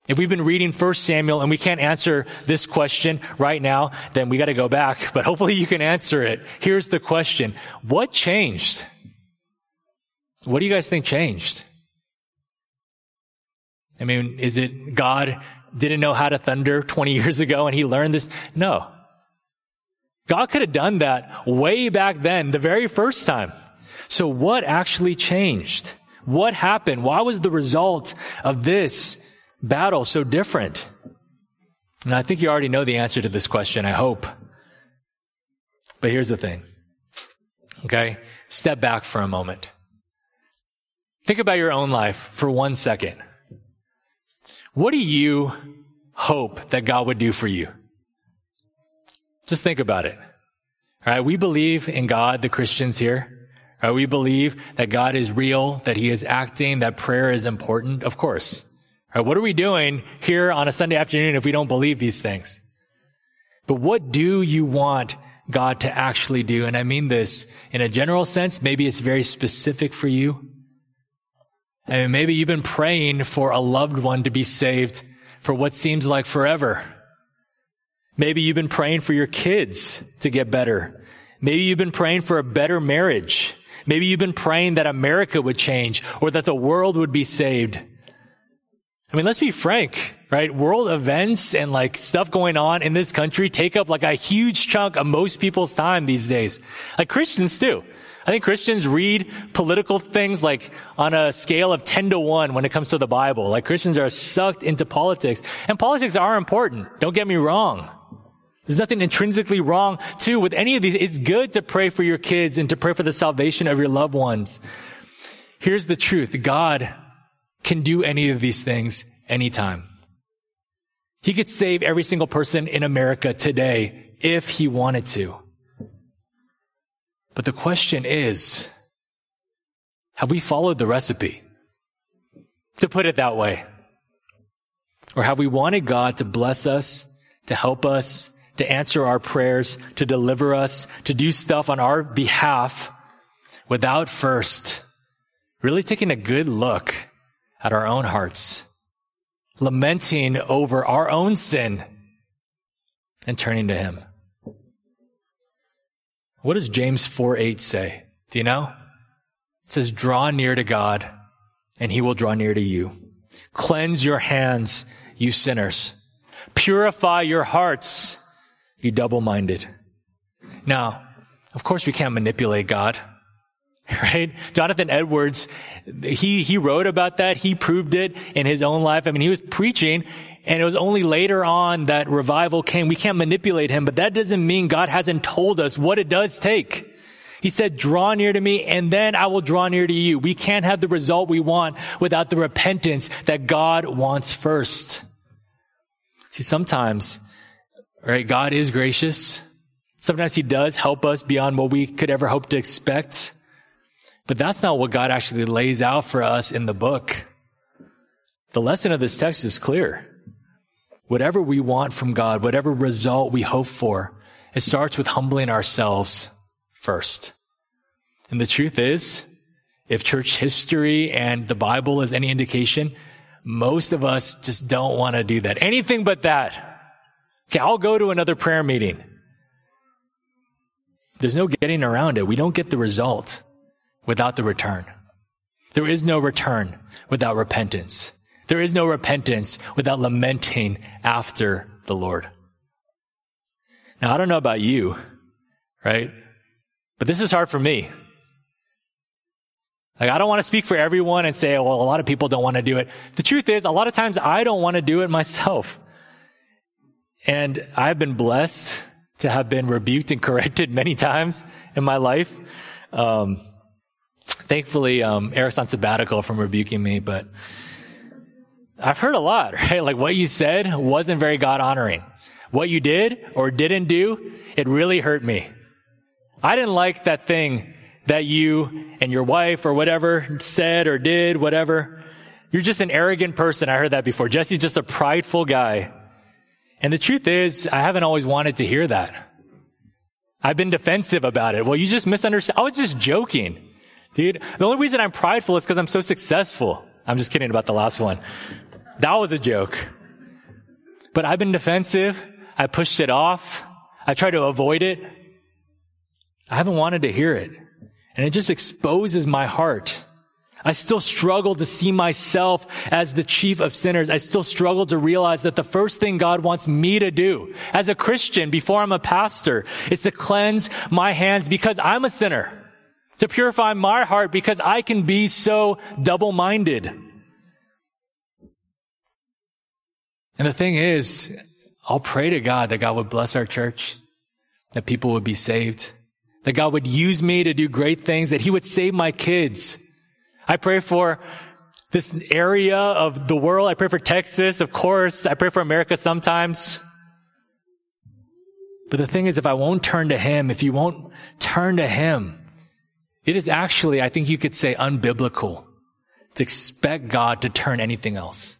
If we've been reading 1 Samuel and we can't answer this question right now, then we got to go back, but hopefully you can answer it. Here's the question. What changed? What do you guys think changed? I mean, is it God didn't know how to thunder 20 years ago and he learned this? No. God could have done that way back then, the very first time. So what actually changed? What happened? Why was the result of this battle so different? And I think you already know the answer to this question, I hope. But here's the thing. Okay? Step back for a moment. Think about your own life for one second. What do you hope that God would do for you? Just think about it. All right. We believe in God, the Christians here. All right. We believe that God is real, that he is acting, that prayer is important. Of course. All right. What are we doing here on a Sunday afternoon if we don't believe these things? But what do you want God to actually do? And I mean this in a general sense. Maybe it's very specific for you. I mean, maybe you've been praying for a loved one to be saved for what seems like forever. Maybe you've been praying for your kids to get better. Maybe you've been praying for a better marriage. Maybe you've been praying that America would change or that the world would be saved. I mean, let's be frank, right? World events and like stuff going on in this country take up like a huge chunk of most people's time these days. Like Christians too. I think Christians read political things like on a scale of 10 to 1 when it comes to the Bible. Like Christians are sucked into politics. And politics are important. Don't get me wrong. There's nothing intrinsically wrong too with any of these. It's good to pray for your kids and to pray for the salvation of your loved ones. Here's the truth. God can do any of these things anytime. He could save every single person in America today if he wanted to. But the question is, have we followed the recipe? To put it that way. Or have we wanted God to bless us, to help us, to answer our prayers, to deliver us, to do stuff on our behalf without first really taking a good look at our own hearts, lamenting over our own sin and turning to Him. What does James 4 8 say? Do you know? It says, draw near to God and He will draw near to you. Cleanse your hands, you sinners. Purify your hearts, you double minded. Now, of course, we can't manipulate God, right? Jonathan Edwards, he, he wrote about that. He proved it in his own life. I mean, he was preaching and it was only later on that revival came. We can't manipulate him, but that doesn't mean God hasn't told us what it does take. He said, draw near to me and then I will draw near to you. We can't have the result we want without the repentance that God wants first. See, sometimes Right? God is gracious. Sometimes he does help us beyond what we could ever hope to expect. But that's not what God actually lays out for us in the book. The lesson of this text is clear. Whatever we want from God, whatever result we hope for, it starts with humbling ourselves first. And the truth is, if church history and the Bible is any indication, most of us just don't want to do that. Anything but that. Okay, I'll go to another prayer meeting. There's no getting around it. We don't get the result without the return. There is no return without repentance. There is no repentance without lamenting after the Lord. Now, I don't know about you, right? But this is hard for me. Like, I don't want to speak for everyone and say, well, a lot of people don't want to do it. The truth is, a lot of times I don't want to do it myself. And I've been blessed to have been rebuked and corrected many times in my life. Um, thankfully, um, Eric's on sabbatical from rebuking me, but I've heard a lot, right? Like what you said wasn't very God honoring. What you did or didn't do, it really hurt me. I didn't like that thing that you and your wife or whatever said or did, whatever. You're just an arrogant person. I heard that before. Jesse's just a prideful guy. And the truth is, I haven't always wanted to hear that. I've been defensive about it. Well, you just misunderstand. I was just joking. Dude, the only reason I'm prideful is because I'm so successful. I'm just kidding about the last one. That was a joke. But I've been defensive. I pushed it off. I tried to avoid it. I haven't wanted to hear it. And it just exposes my heart. I still struggle to see myself as the chief of sinners. I still struggle to realize that the first thing God wants me to do as a Christian before I'm a pastor is to cleanse my hands because I'm a sinner. to purify my heart because I can be so double-minded. And the thing is, I'll pray to God that God would bless our church, that people would be saved, that God would use me to do great things, that He would save my kids. I pray for this area of the world. I pray for Texas, of course. I pray for America sometimes. But the thing is, if I won't turn to Him, if you won't turn to Him, it is actually, I think you could say, unbiblical to expect God to turn anything else.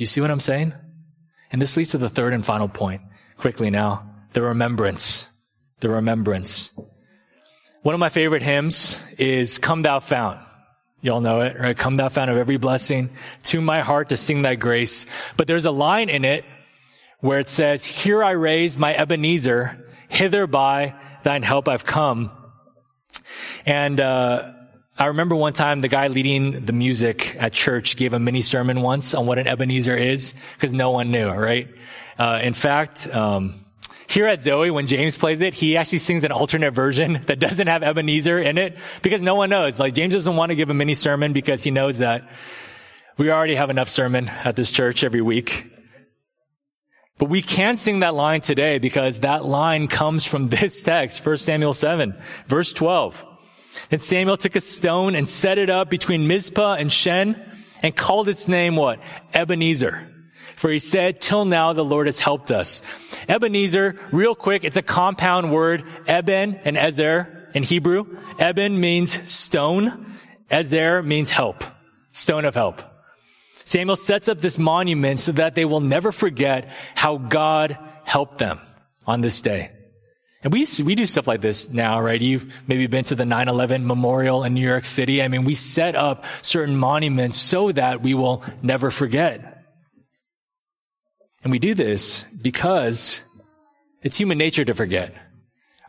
Do you see what I'm saying? And this leads to the third and final point. Quickly now. The remembrance. The remembrance. One of my favorite hymns is Come Thou Fount. Y'all know it, right? Come Thou Fount of every blessing. To my heart to sing thy grace. But there's a line in it where it says, Here I raise my Ebenezer, hither by thine help I've come. And, uh, I remember one time the guy leading the music at church gave a mini sermon once on what an Ebenezer is, because no one knew, right? Uh, in fact, um, here at Zoe, when James plays it, he actually sings an alternate version that doesn't have Ebenezer in it, because no one knows. Like, James doesn't want to give a mini sermon because he knows that we already have enough sermon at this church every week. But we can sing that line today because that line comes from this text, 1 Samuel 7, verse 12. And Samuel took a stone and set it up between Mizpah and Shen and called its name what? Ebenezer. For he said, till now the Lord has helped us. Ebenezer, real quick, it's a compound word, Eben and Ezer in Hebrew. Eben means stone. Ezer means help. Stone of help. Samuel sets up this monument so that they will never forget how God helped them on this day. And we, we do stuff like this now, right? You've maybe been to the 9-11 memorial in New York City. I mean, we set up certain monuments so that we will never forget. And we do this because it's human nature to forget.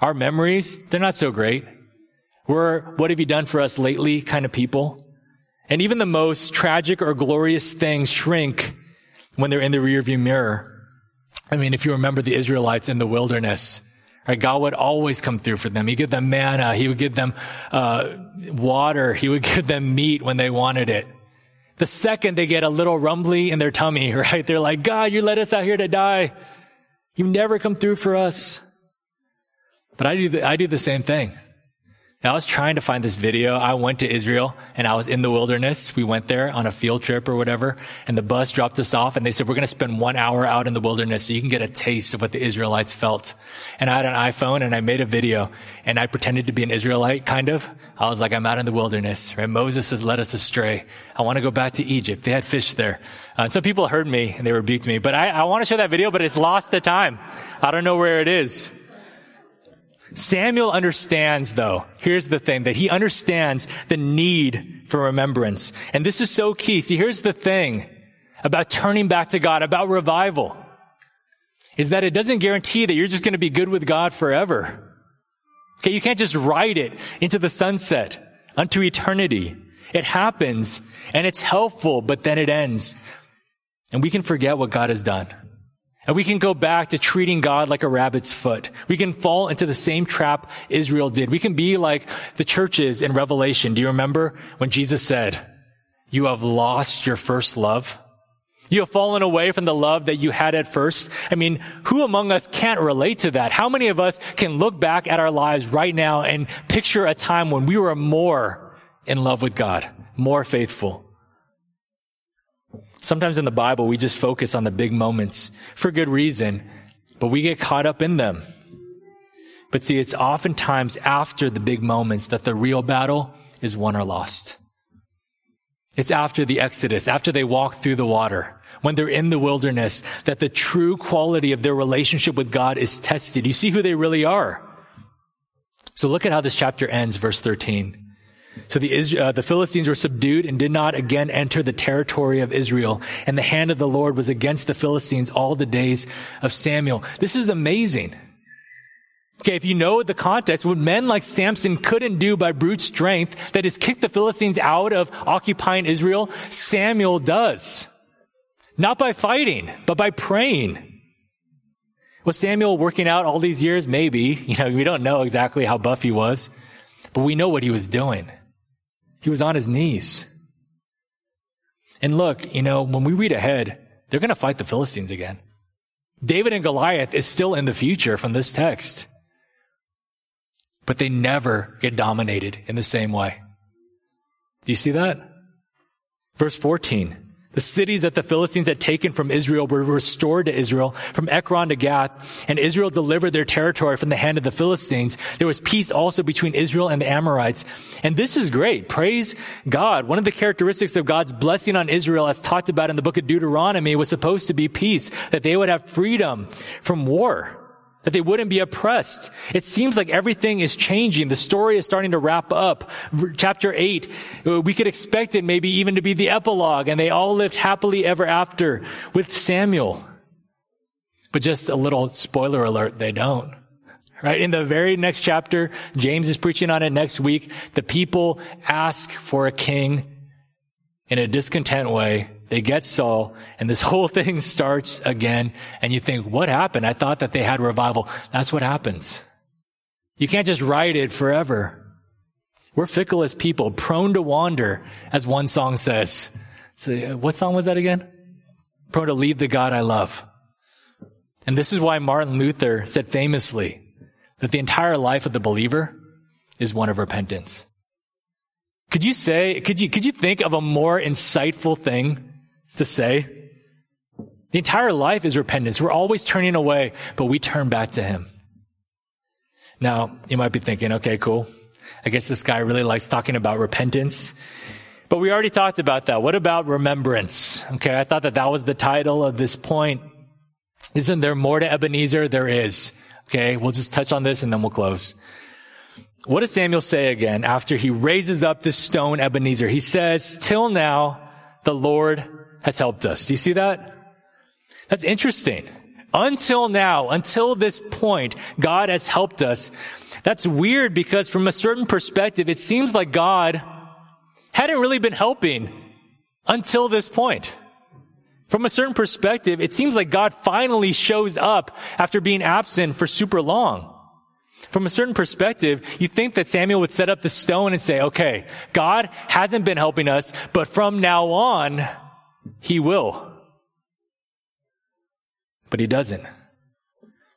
Our memories, they're not so great. We're, what have you done for us lately kind of people. And even the most tragic or glorious things shrink when they're in the rearview mirror. I mean, if you remember the Israelites in the wilderness, Right? God would always come through for them. He'd give them manna. He would give them uh, water. He would give them meat when they wanted it. The second they get a little rumbly in their tummy, right? They're like, God, you let us out here to die. You never come through for us. But I do the, I do the same thing. I was trying to find this video. I went to Israel and I was in the wilderness. We went there on a field trip or whatever and the bus dropped us off and they said, we're going to spend one hour out in the wilderness so you can get a taste of what the Israelites felt. And I had an iPhone and I made a video and I pretended to be an Israelite kind of. I was like, I'm out in the wilderness, right? Moses has led us astray. I want to go back to Egypt. They had fish there. Uh, some people heard me and they rebuked me, but I, I want to show that video, but it's lost the time. I don't know where it is. Samuel understands though, here's the thing, that he understands the need for remembrance. And this is so key. See, here's the thing about turning back to God, about revival, is that it doesn't guarantee that you're just going to be good with God forever. Okay, you can't just ride it into the sunset unto eternity. It happens and it's helpful, but then it ends. And we can forget what God has done. And we can go back to treating God like a rabbit's foot. We can fall into the same trap Israel did. We can be like the churches in Revelation. Do you remember when Jesus said, you have lost your first love? You have fallen away from the love that you had at first. I mean, who among us can't relate to that? How many of us can look back at our lives right now and picture a time when we were more in love with God, more faithful? Sometimes in the Bible, we just focus on the big moments for good reason, but we get caught up in them. But see, it's oftentimes after the big moments that the real battle is won or lost. It's after the Exodus, after they walk through the water, when they're in the wilderness, that the true quality of their relationship with God is tested. You see who they really are. So look at how this chapter ends, verse 13. So the, uh, the Philistines were subdued and did not again enter the territory of Israel. And the hand of the Lord was against the Philistines all the days of Samuel. This is amazing. Okay, if you know the context, what men like Samson couldn't do by brute strength, that is kick the Philistines out of occupying Israel, Samuel does. Not by fighting, but by praying. Was Samuel working out all these years? Maybe. You know, we don't know exactly how buff he was. But we know what he was doing. He was on his knees. And look, you know, when we read ahead, they're going to fight the Philistines again. David and Goliath is still in the future from this text. But they never get dominated in the same way. Do you see that? Verse 14. The cities that the Philistines had taken from Israel were restored to Israel from Ekron to Gath, and Israel delivered their territory from the hand of the Philistines. There was peace also between Israel and the Amorites. And this is great. Praise God. One of the characteristics of God's blessing on Israel, as talked about in the book of Deuteronomy, was supposed to be peace, that they would have freedom from war that they wouldn't be oppressed. It seems like everything is changing. The story is starting to wrap up. Chapter 8, uh, we could expect it maybe even to be the epilogue, and they all lived happily ever after with Samuel. But just a little spoiler alert, they don't. Right? In the very next chapter, James is preaching on it next week. The people ask for a king in a discontent way they get Saul and this whole thing starts again. And you think, what happened? I thought that they had revival. That's what happens. You can't just ride it forever. We're fickle as people, prone to wander, as one song says. So uh, what song was that again? Prone to leave the God I love. And this is why Martin Luther said famously that the entire life of the believer is one of repentance. Could you say, could you, could you think of a more insightful thing to say. The entire life is repentance. We're always turning away, but we turn back to Him. Now, you might be thinking, okay, cool. I guess this guy really likes talking about repentance. But we already talked about that. What about remembrance? Okay, I thought that that was the title of this point. Isn't there more to Ebenezer? There is. Okay, we'll just touch on this and then we'll close. What does Samuel say again after he raises up this stone Ebenezer? He says, till now, the Lord has helped us. Do you see that? That's interesting. Until now, until this point, God has helped us. That's weird because from a certain perspective, it seems like God hadn't really been helping until this point. From a certain perspective, it seems like God finally shows up after being absent for super long. From a certain perspective, you think that Samuel would set up the stone and say, okay, God hasn't been helping us, but from now on, he will. But he doesn't.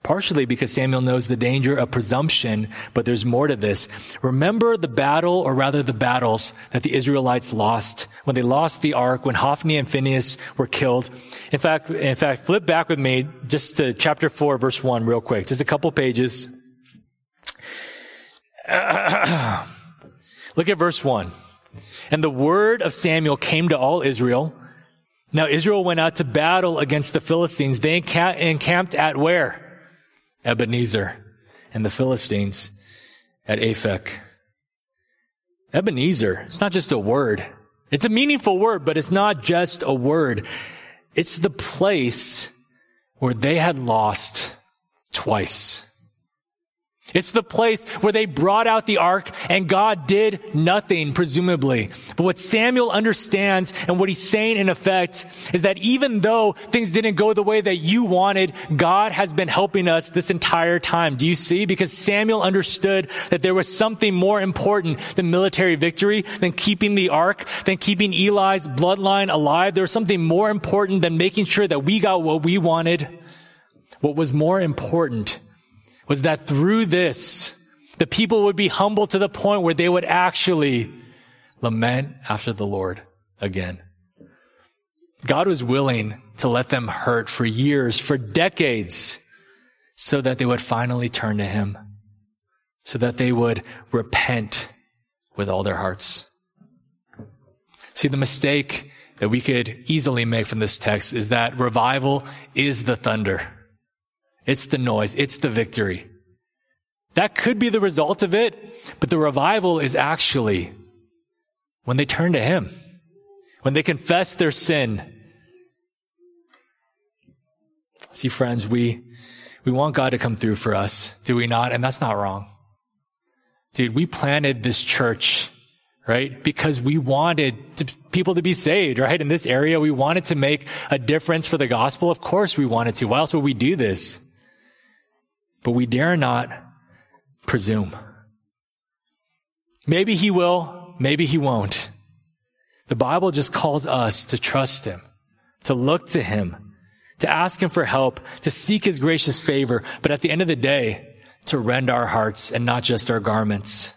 Partially because Samuel knows the danger of presumption, but there's more to this. Remember the battle, or rather the battles that the Israelites lost when they lost the ark, when Hophni and Phinehas were killed. In fact, in fact, flip back with me just to chapter four, verse one, real quick. Just a couple pages. Look at verse one. And the word of Samuel came to all Israel now Israel went out to battle against the Philistines. They encamped at where? Ebenezer. And the Philistines at Aphek. Ebenezer. It's not just a word. It's a meaningful word, but it's not just a word. It's the place where they had lost twice. It's the place where they brought out the ark and God did nothing, presumably. But what Samuel understands and what he's saying in effect is that even though things didn't go the way that you wanted, God has been helping us this entire time. Do you see? Because Samuel understood that there was something more important than military victory, than keeping the ark, than keeping Eli's bloodline alive. There was something more important than making sure that we got what we wanted. What was more important was that through this, the people would be humble to the point where they would actually lament after the Lord again. God was willing to let them hurt for years, for decades, so that they would finally turn to Him, so that they would repent with all their hearts. See, the mistake that we could easily make from this text is that revival is the thunder. It's the noise. It's the victory. That could be the result of it, but the revival is actually when they turn to Him, when they confess their sin. See, friends, we, we want God to come through for us, do we not? And that's not wrong. Dude, we planted this church, right? Because we wanted to, people to be saved, right? In this area, we wanted to make a difference for the gospel. Of course we wanted to. Why else would we do this? But we dare not presume. Maybe he will, maybe he won't. The Bible just calls us to trust him, to look to him, to ask him for help, to seek his gracious favor, but at the end of the day, to rend our hearts and not just our garments.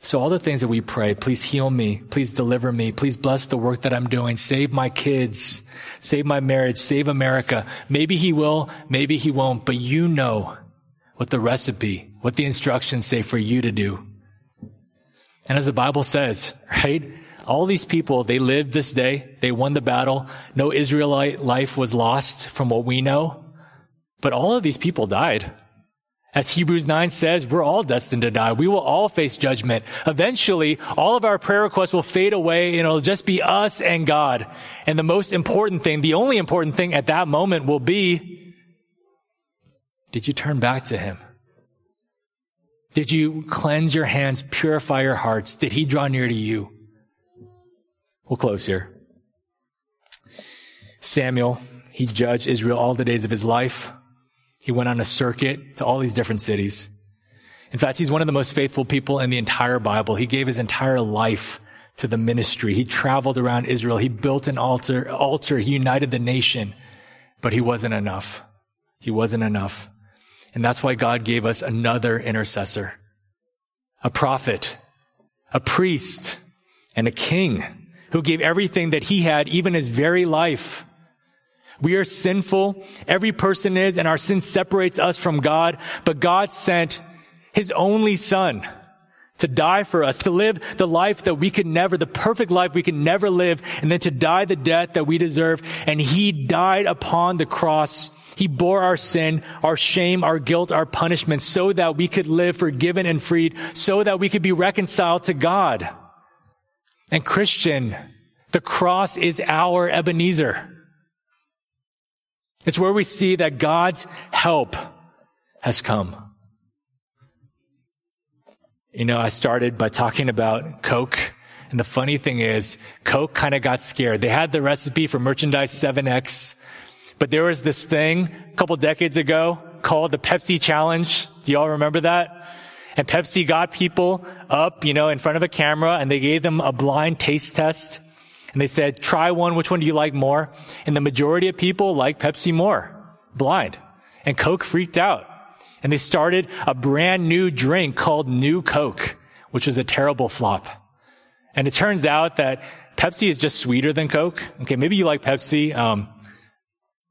So all the things that we pray, please heal me, please deliver me, please bless the work that I'm doing, save my kids, save my marriage, save America. Maybe he will, maybe he won't, but you know what the recipe, what the instructions say for you to do. And as the Bible says, right? All these people, they lived this day. They won the battle. No Israelite life was lost from what we know. But all of these people died. As Hebrews 9 says, we're all destined to die. We will all face judgment. Eventually, all of our prayer requests will fade away and it'll just be us and God. And the most important thing, the only important thing at that moment will be, did you turn back to Him? Did you cleanse your hands, purify your hearts? Did He draw near to you? We'll close here. Samuel, he judged Israel all the days of his life. He went on a circuit to all these different cities. In fact, he's one of the most faithful people in the entire Bible. He gave his entire life to the ministry. He traveled around Israel. He built an altar, altar. He united the nation, but he wasn't enough. He wasn't enough. And that's why God gave us another intercessor, a prophet, a priest, and a king who gave everything that he had, even his very life we are sinful. Every person is, and our sin separates us from God. But God sent His only Son to die for us, to live the life that we could never, the perfect life we could never live, and then to die the death that we deserve. And He died upon the cross. He bore our sin, our shame, our guilt, our punishment, so that we could live forgiven and freed, so that we could be reconciled to God. And Christian, the cross is our Ebenezer. It's where we see that God's help has come. You know, I started by talking about Coke. And the funny thing is, Coke kind of got scared. They had the recipe for merchandise 7X, but there was this thing a couple decades ago called the Pepsi Challenge. Do y'all remember that? And Pepsi got people up, you know, in front of a camera and they gave them a blind taste test. And they said, try one. Which one do you like more? And the majority of people like Pepsi more. Blind. And Coke freaked out. And they started a brand new drink called New Coke, which was a terrible flop. And it turns out that Pepsi is just sweeter than Coke. Okay, maybe you like Pepsi. Um,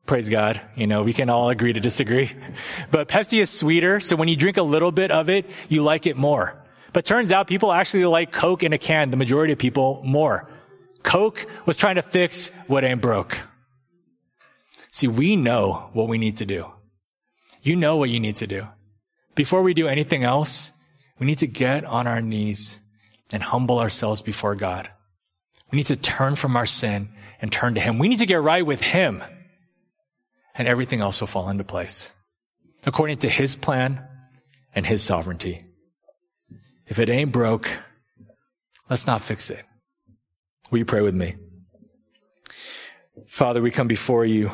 praise God. You know, we can all agree to disagree. But Pepsi is sweeter, so when you drink a little bit of it, you like it more. But turns out people actually like Coke in a can, the majority of people more. Coke was trying to fix what ain't broke. See, we know what we need to do. You know what you need to do. Before we do anything else, we need to get on our knees and humble ourselves before God. We need to turn from our sin and turn to Him. We need to get right with Him and everything else will fall into place according to His plan and His sovereignty. If it ain't broke, let's not fix it. Will you pray with me? Father, we come before you.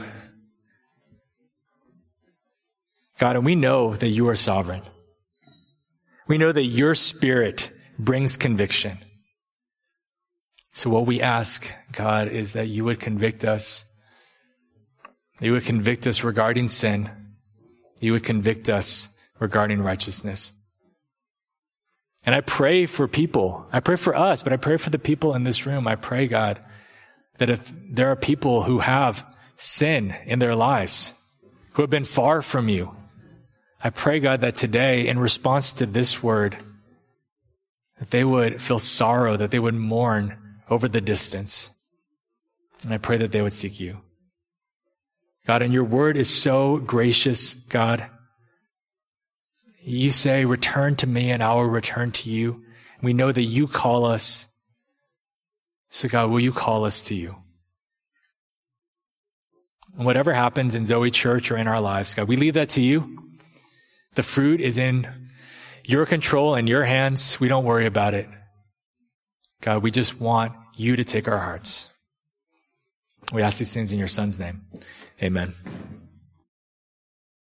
God, and we know that you are sovereign. We know that your spirit brings conviction. So what we ask, God, is that you would convict us. You would convict us regarding sin. You would convict us regarding righteousness. And I pray for people. I pray for us, but I pray for the people in this room. I pray, God, that if there are people who have sin in their lives, who have been far from you, I pray, God, that today, in response to this word, that they would feel sorrow, that they would mourn over the distance. And I pray that they would seek you. God, and your word is so gracious, God. You say, return to me and I will return to you. We know that you call us. So God, will you call us to you? And whatever happens in Zoe Church or in our lives, God, we leave that to you. The fruit is in your control and your hands. We don't worry about it. God, we just want you to take our hearts. We ask these things in your son's name. Amen.